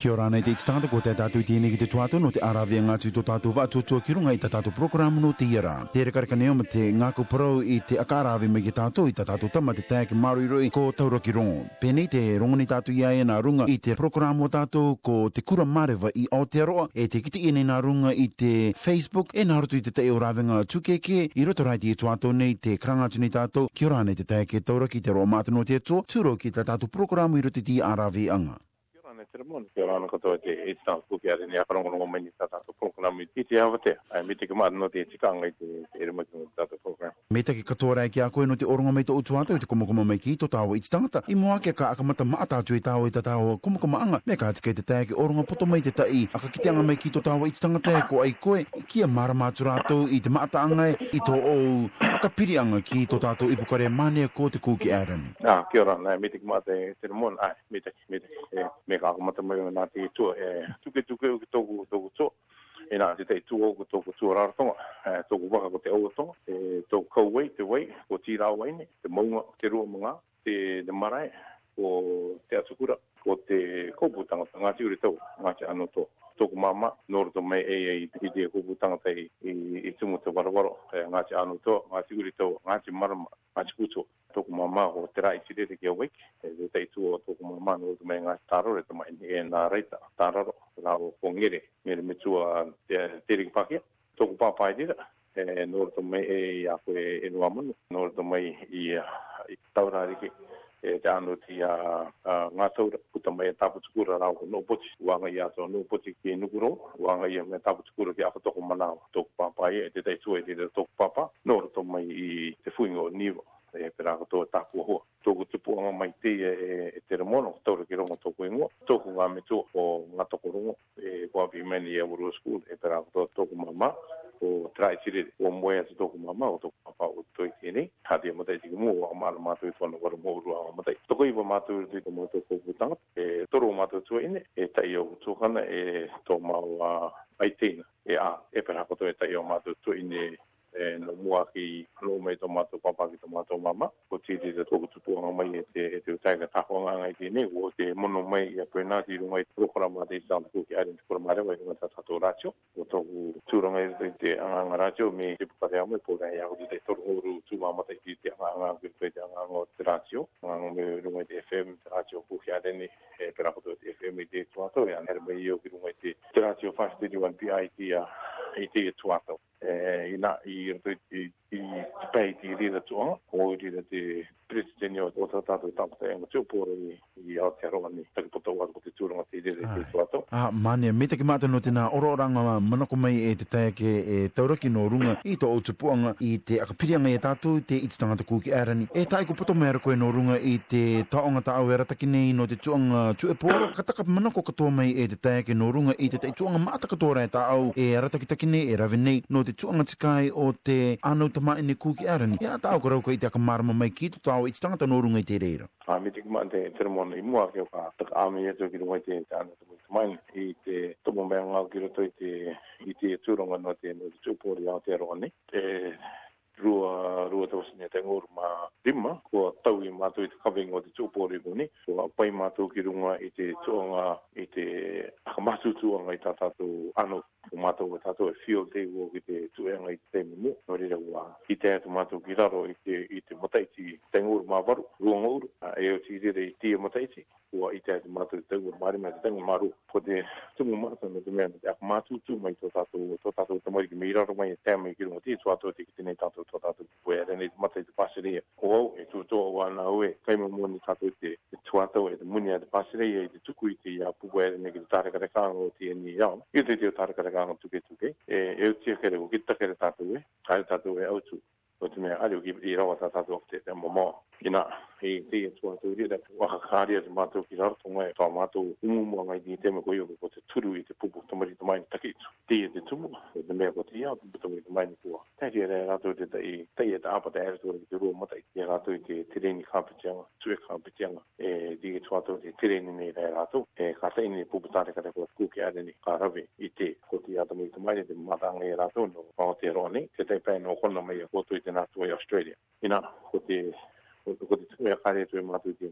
Kia ora nei te itatata ko te tatu i tēne ki te tuatu no te arawea ngā tūtō tatu wa tūtua ki runga i te tatu programu no te ira. Te re karika neoma te ngāku parau i te akarawe me ki tatu i te tatu tama te tēke maruiroi ko taura ki rongo. Pēnei te rongo ni tatu i e nā runga i te programu o tatu ko te kura marewa i Aotearoa e te kiti ene nā runga i te Facebook e nā rutu i te teo rawe ngā tūkeke i roto rai te tuatu nei te krangatu ni tatu. Kia ora nei te tēke taura ki te roa mātu no te tō, tūro ki te tatu i roto ti arawe anga tere mōna. Kia rāna katoa te e tāna kūki a rini a karongorongo mai ni tātātou programu i titi hawa te. Ai, mi te kumāt no te tikanga i te erumakimu tātātou programu. Me take katoa rai ki a koe no te oronga mei te utu atau te komokoma mai ki to tāua i tangata. I mua ke ka akamata maa tātua i tāua i ta tāua komokoma anga. Me ka atikei te tae ki oronga poto mai te tai. A ka kiteanga mai ki to tāua i tangata e ko ai koe. Ki a mara mātu rātou i te maata anga angai e i to ou. A ka piri anga ki to tātou i pukare mānea ko te kūki Aaron. Nā, ki ora, nā, me te kima te te ramon. Ai, me te, me te, eh, me ka akamata mai o nā te tua. Eh, tuke tuke uki tōku tōku tō e na te tei tuo ko tōku tua rāra tonga, e, eh, tōku waka ko te aua tonga, e, tōku kauwei to wei, ko tī rā waini, te mo maunga, te rua mga, te, te marae, ko te atukura, ko te kōpū tangata, ngā tiuri tau, ngā te anō tō tōku māma, nōru tō mai e e i te kupu tangata i, i, i tumu tō warawaro, e, ngāti anu tō, ngāti uri tō, ngāti marama, ngāti kuto, tōku māma o te rā i te reteki a wiki, e te tei tū o tōku māma, nōru tō mai ngāti tāro re tō mai, e nā reita, tāraro, nā o kongere, mere me tū a te, te reki pākia, tōku pāpā i tira, e nōru tō mai e i a koe e nua munu, nōru tō mai i, i taurā reki, e te anu ti a ngā taura puta mai e tāpu tukura rāu ko nō wanga i ato nō ki e nukuro wanga i me tāpu tukura ki akatoko manawa tōku pāpā e te tei tue te tōku pāpā nō rato mai i te fuingo niwa e pera ko tōa tāku ahua tōku tupu anga mai te e, e, e te ramono taura ki rongo tōku ingoa tōku ngā me o ngā toko e kua pi e uru school e pera ko tōku mamaa o trai tiri o moe atu toku mama o toku papa o toi tēnei. Tāti a e matai tiki mō o amāra mātui tōna wara mō urua o matai. Toko iwa mātui rutu i tōmō toko kūtanga. E toro o mātui tua ine, e tai o tūkana e tō māu a aiteina. E a, e perakoto e tai o mātui tua ine e no mua ki no mai to mato papa ki to mato mama ko ti ti to ko tu no mai e te e te tai ka ta honga ngai ti ni wo te mono mai ya e e ko na ti ro mai pro kora ma de sa ku ki ari ko ma re wa ta ta to ra cho ko to tu ro mai te anganga rajo me te pukare amoe pōra e ahuru te toru oru tū mamata ki te anganga kuru pe te anganga o te rajo. Anganga me rungai te FM, te rajo kuhi areni, e perakoto te FM i te tuato, e anhera mai iyo ki rungai te te rajo 531 PI ki a i te tuato. E na i rato i te pei ti rida tuanga, o rida te presidenti o o tatatu tapu te pore tūpō i i roa ni takipoto wātu ko te tūranga te ide ah, te tūrato. Ah, mani, me take mātu no tēnā ororanga manako mai e te taiake e tauraki no runga i tō tūpuanga i te akapirianga e tātou te iti tangata kūki ārani. E tai ko poto mai koe no runga i te taonga tā au e rataki nei no te tūanga tū e pōra. Ka taka manako katoa mai e te taiake no runga i te tai tūanga mātaka tōra e tā au e rataki taki nei e rave nei no te tūanga tikai o te anau tamaine kūki ārani. Ia tā au karau ka i te akamārama mai ki tō au i tangata no runga te reira? A me te kumante tere mwana i mua keo ka taka ame i atu ki runga i te tāna tumu i tumaini i te tomo mea ngā ki roto i te i te tūranga no te no te tūpori au te roa ni rua rua te wasi te ngoro ma lima ko tau i mātou i te kawenga o te tūpore kone ko a pai mātou ki runga i te tuanga i te akamatu tuanga i tā tātou ano ko mātou o e tātou e fio te uo ki te tuanga i te mimo no rira ua ki te atu mātou ki raro i te, i te mataiti te ngoro ma varu rua ngoro e o ti rira i tia mataiti ko i te atu mātou i te ngoro ma rima te tenga maru ko te tumu mātou na te mea te akamatu tu mai tō tātou tō tātou tamariki me i raro mai e tēmai ki runga ti tō tātou e te ki tēnei tātou tō tātou koe, e rene te matai te pasere ia. O au, e tō tō wā nā ue, kai mō mōni tātou te tuatau e te muni a te pasere ia, e te tuku i te ia pupu e rene ki te tāre kare kāngo o te nia iau. Iu te teo tāre kare kāngo tuke tuke, e e o tia kere o ki tā kere tātou e, kai tātou e autu. O te mea ariu ki i rawa tātou o te te mō I nā, he te e tuatau rira, waka kāria te mātou ki rāra tō mātou umu mō ngai di te me koe o te turu i te pupu tamari tamai ni takitu tia te tumu, e te mea ko te iau, te tumu i te maini tua. Tehi e rea rātou te tai, tai e te apa te ere e rātou te tereni kāpitianga, nei rea e ka tei ni pupatare kare kua kūke ade ni ka rawe i te ko te iau tumu i te maini, te te tei pēn o kona mai e kōtou Australia. Ina, ko te, ko te tumu e kare tue mātou i te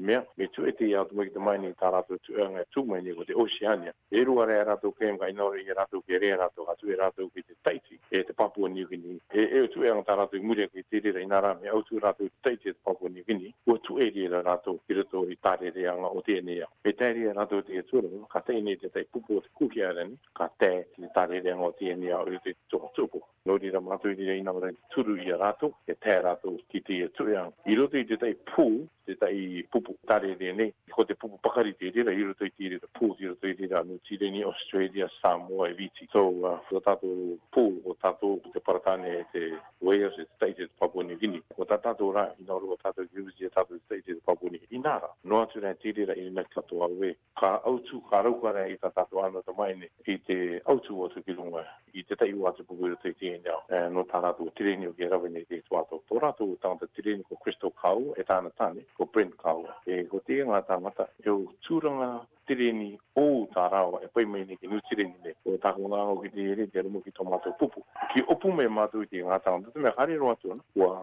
mea, me tu e te ia tu mai te mai ni ta rato tu e ngai tu ni ko te Oceania. E ruare e rato ke mga inore i rato ke re rato, atu e rato ke te taiti e te Papua New Guinea. E o tu e anga tā rātou mure ki te rira inara me au tu rātou i teite te Papua New Guinea, ua tu e rira rātou ki rato i tāre anga o te enea. Me tā rira rātou te e tūra, ka te ene te tai pupu o te kuki arani, ka te te tāre anga o te enea o te tōha tūpo. Nō rira mātou i rira inara i tūru i a rātou, e tā rātou ki te e tu e anga. I roto i te tai pū, te tai pupu tāre re ne, ko te pupu pakari te rira, i roto i te rira pū, i roto i rira anu tīreni, Australia, Samoa, Viti. So, uh, whatatou pū o tatou ki te paratane e te Wales e te teite te Papua New Guinea. Ko ta tatou rā, ina oru o tatou ki e tatou te teite te Papua New Inara, noa tu rei tiri ra ina ki tatou au Ka autu, ka rauka rei i ta tatou ana ta maine i te autu o tu ki runga i te tei ua te pukuru te tiri nea. E, no ta rātou o tiri nio ki rawe nei te tu ato. Tō rātou o tāna tiri ni ko Crystal Kau e tāna tāne, ko Brent Kau. E ko te ngā tāmata, eu tūranga tereni o tā rāo e poi mai neke nui tereni me o tā kona o ki te ere te rumo ki tō mātou pupu. Ki opu me mātou i te ngā tāna, me hare roa tō na, ua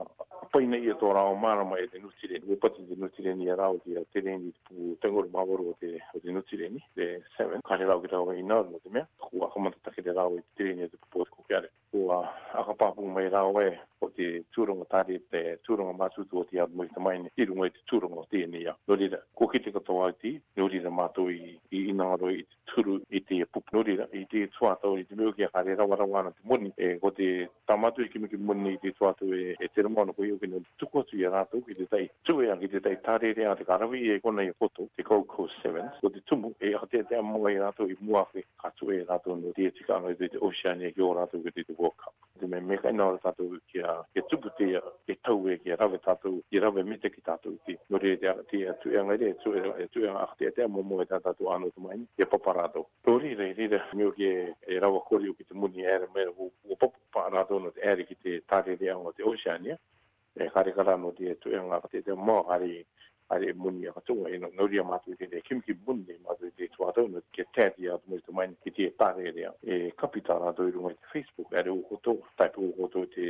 pai nei e tō rāo mārama e te nui tereni, e pati te nui tereni e rāo te tereni pū tengori māwaru o te nui tereni, te 7, kare rāo ki rāo i e nā rumo te mea, ua komanta take te rāo i te tereni e te pupu o te kukiare. Ua akapāpu mai rāo e te tūrunga tāre te tūrunga mātutu o te ao mui te maine i rungo i te tūrunga o te enia. Nō rira, ko ki te katoa i ti, nō rira mātou i, i inaaro i te tūru i te pupu. Nō rira, i te tuatau i te mea ki a kare rawa rawa te muni, e, ko te tamatu i kimiki muni i te tuatau e, e te rumono ko i uke nō tuku atu i a rātou ki te tai. Tue a ki te tai tāre rea te karawi e kona i koto, te Gold Coast Sevens, ko te tumu e a te tea mua i rātou i muake katu e rātou nō te etika anga i te Oceania ki o rātou ki te World Cup. Te me mekaina o rātou ki a ke tupu te ke tau e ke rawe tātou, ke rawe mete ki tātou ki. No te te e tu e ngai re, e tu e ngai te a momo e tātou anu tu mai ke paparātou. Tō re re re re, mio ke e rawa koriu ki te muni e re mea, o paparātou no te ere ki te tāre rea o te oceania, e kare kara no te e tu e ngai te te mō kare are muni a katoa e no nauri a mātui te te kimki bun te mātui te tu atau no ke tēti a tumai tu maini ki te tāre rea e kapita rātou i rungai te Facebook are u koto taipu u koto te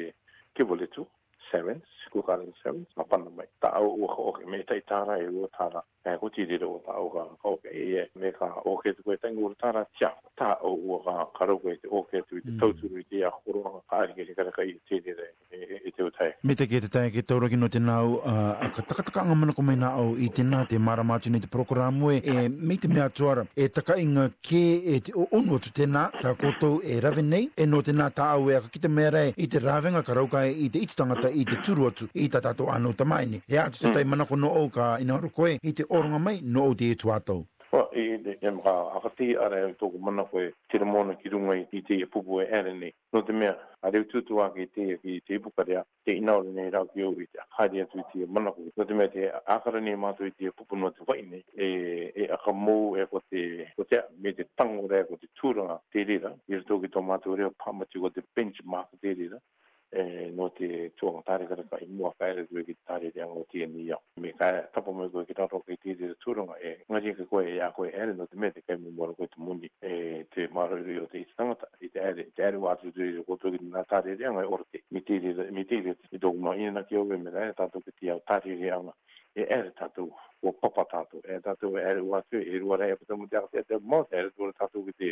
ke vole seven ku ka seven ma pan na mai ta o ho ho me tai tara e o tara e ho ti o ta o ga o ke e, e me ka o ke tu ta ngur ta cha ta o o ga ka ro ke o ke tu to tu ri ti a ho ga ka ri ke ka ka i ti mm. de Me te kia te tai, ke tauraki no te nau, uh, a ka takataka anga mana kumai nā au i te nā te maramātu nei te prokurāmu e, me te mea tuara, e taka inga ke e te onua tu tēnā, tā koutou e rave nei, e no tēnā tā au e a ka kita mea rei, i te ravenga ka raukai i te ititangata i te turu atu, i tā tātou anau tamaini. E atu te hmm. tai mana kono au ka ina koe, i te oronga mai no au te e tuatou e mga akati ara yung toko mana koe tiramona ki runga i te i e ere No te mea, a reo tu a ke te ki te ipukarea, te inaore nei rau ki au i te haere atu i te mana koe. No te mea, te akara nei mātu i te apupu no te wai nei, e, e aka mou e ko te, ko te me te tango rea e ko te tūranga te rira, i rato ki tō mātu reo pāmati ko te benchmark te rira. E, no te tua ma tāre tāre kai mua whaere koe ki tāre te ango tia ni au. Me kai tapa mai koe ki tāro kai tia tia tūranga e ngari ka koe e a koe ere no te me te kai mua koe te mundi e te maharuru i o te tangata i te ere, te ere wātu tui i koto ki nā tāre te ango e orte. Mi tia tia tia tia tia tia tia tia tia tia tia tia tia tia tia tia tia tia tia e ere tatu o papa tatu e tatu e ere wa tu e ruara e pata mutia te mo te ere tu ora tatu ki te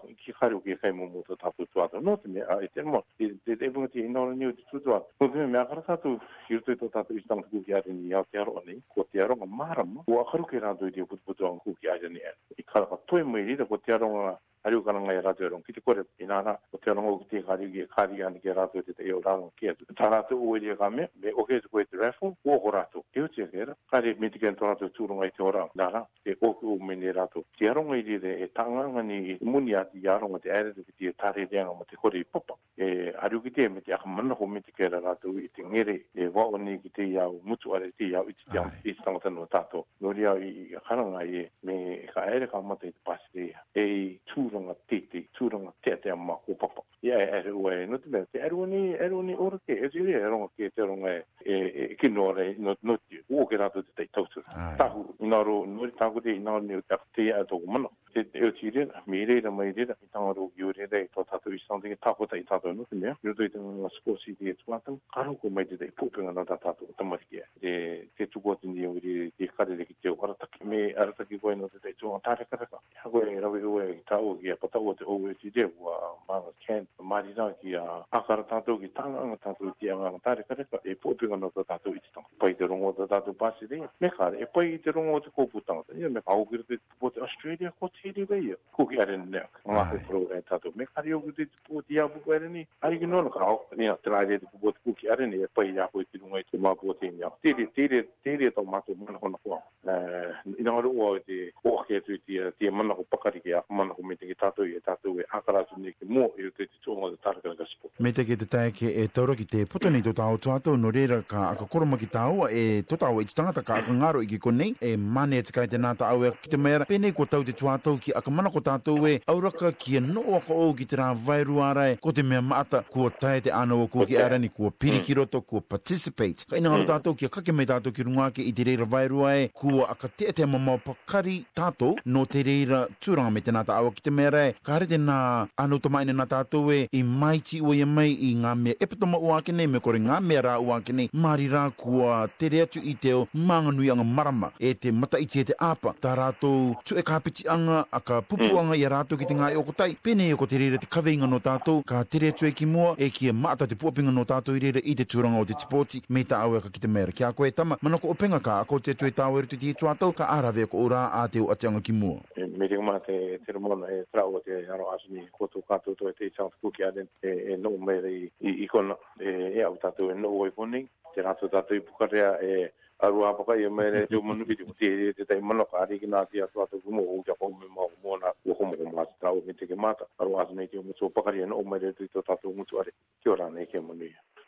whare o ki whae mō mō tō tāpū ato. Nō te me, a e te te te ebunga te inoro ni o te tūtua. Nō te me, me akara tātou, hirutoi tō tātou i tāngu kūki ari ni iau te aro ane, ko te aro ngā marama, o akaru ke rātou i te putuputu ang kūki ari ane. I kāra ka toi mai rita, ko te aro ngā ari o e i rātou erong. Ki te kore, inana, ko te aro ngā kutei kāri ki e kāri ane ke rātou te te iau rātou kia tu. Tā rātou o e e kāme, me oke tu koe te rifle, o ho security a kera, kare mitigan tō rātou tūrunga i te ora, nā rā, te oku o mene rātou. Te aronga i rire e tanganga ni i muni ati i aronga te aere tuki tia tare reanga ma te kore i popa. E aru ki te me te aka mana ho mitigan i te ngere, e wao ni ki te iau mutu are te iau iti te amti i stangata no tātou. Nori au i karanga i e, me ka aere ka mata i te pasire ia, e i tūrunga tete, tūrunga tete a ma ko popa. Ia e aere ua e, no te mea, te aru ni, aru ni ora ke, e zire e aronga ke te aronga e, e kinoa rei, no yu wo ke rato te tau tsu. Ta hu ina ro nori tangu te ina ro nio tak te ya to kuma no. te o tire me re re mai re ta ngor u yu re re to ta tu isan de ta ko ta ta do no ne yu do ite no sko si de twa ta ka ro ko mai de de pu pe na ta ta to ta ma ki de te tu ko tin de yu re de ka de ki te o ra ta ki me ar ta ki ko no de te jo ta ta ka ka ha go re ra bi u e ta u ki pa ta u te o u ti de wa ma ga ken ma ri na ki a a ka ra ta to ki ta e nga ta to ti a nga ta re ka ka e pu pe no ta ta to i ta pa i de ro ngo ta ta to pa si de e me ka e pa i de ro ngo te ko pu ta ta ni me ka u ki te Australia ko te hiri wei e. Ko ki arena nea. Nga ngā kukuro e tato. Me kari o kute te pō te iapu kua arena. Ari ki nōna ka hao. Nea te rai te pō te ko ki arena e. Pai iapu i e te nunga i te mā pō te inia. Tere, tere, tere tau mātou mana hona kua. I nā rua o te o ake atu te mana ko pakari ki a mana ko te ki tato i e tato i e. Akara tu ki mō i rute te tōngo te tāraka Me te ke te tae ke e taura ki te poto nei tō tāo tuatau, no reira ka aka koroma ki tāo, e tō tāo i e tangata ka aka ngaro i ki konei, e mane e tikai te nāta au e ki te maera, penei ko tau te tuatau ki aka mana ko tātou e, auraka ki e no waka o ki te rā vairu ārai, ko te mea maata, kua tae te ana o kua ki arani, kua piri mm. ki roto, kua participate. Ka ina haro mm. tātou ki a kake mai tātou ki runga ke i te reira vairu ae kua aka te te mamau pakari tātou, no te reira tūranga me te nāta au ki te maera e, ka hare te nā anu tamaine nā tātou e, i mai ti ua ia mai i ngā mea epitoma ua ake nei, me kore ngā mea rā ua ake nei, mari rā kua te reatu i teo manganui anga marama e te mata i te apa. Tā rātou tu e kāpiti anga a ka pupuanga mm. i a rātou ki te ngā e okotai, pene e ko te reira te kaveinga no tātou, ka te reatu e ki mua, e ki e maata te puapinga no tātou i reira i te tūranga o te tipoti, me ta au ka ki te mera ki a koe tama, mana ko openga ka a ko te tue tāu eru te tie tuatau, ka arawe ko ora a te o ki mua. E, me te te teremona e trau o te aro asini, ko kātou tō e te i tāu ki ade e, e no me i, i, i e, e au tatu e no oi poni te rato tatu i pukarea e aru apaka i mere jo umanu piti kuti e te tei mana ka ariki nā ti atu atu kumo o kia kome ma o mōna o kumo o mātu tau me te ke mata aru atu nei te umutu o pakari e no mere to i tō tatu umutu are ki o rāne ke manu i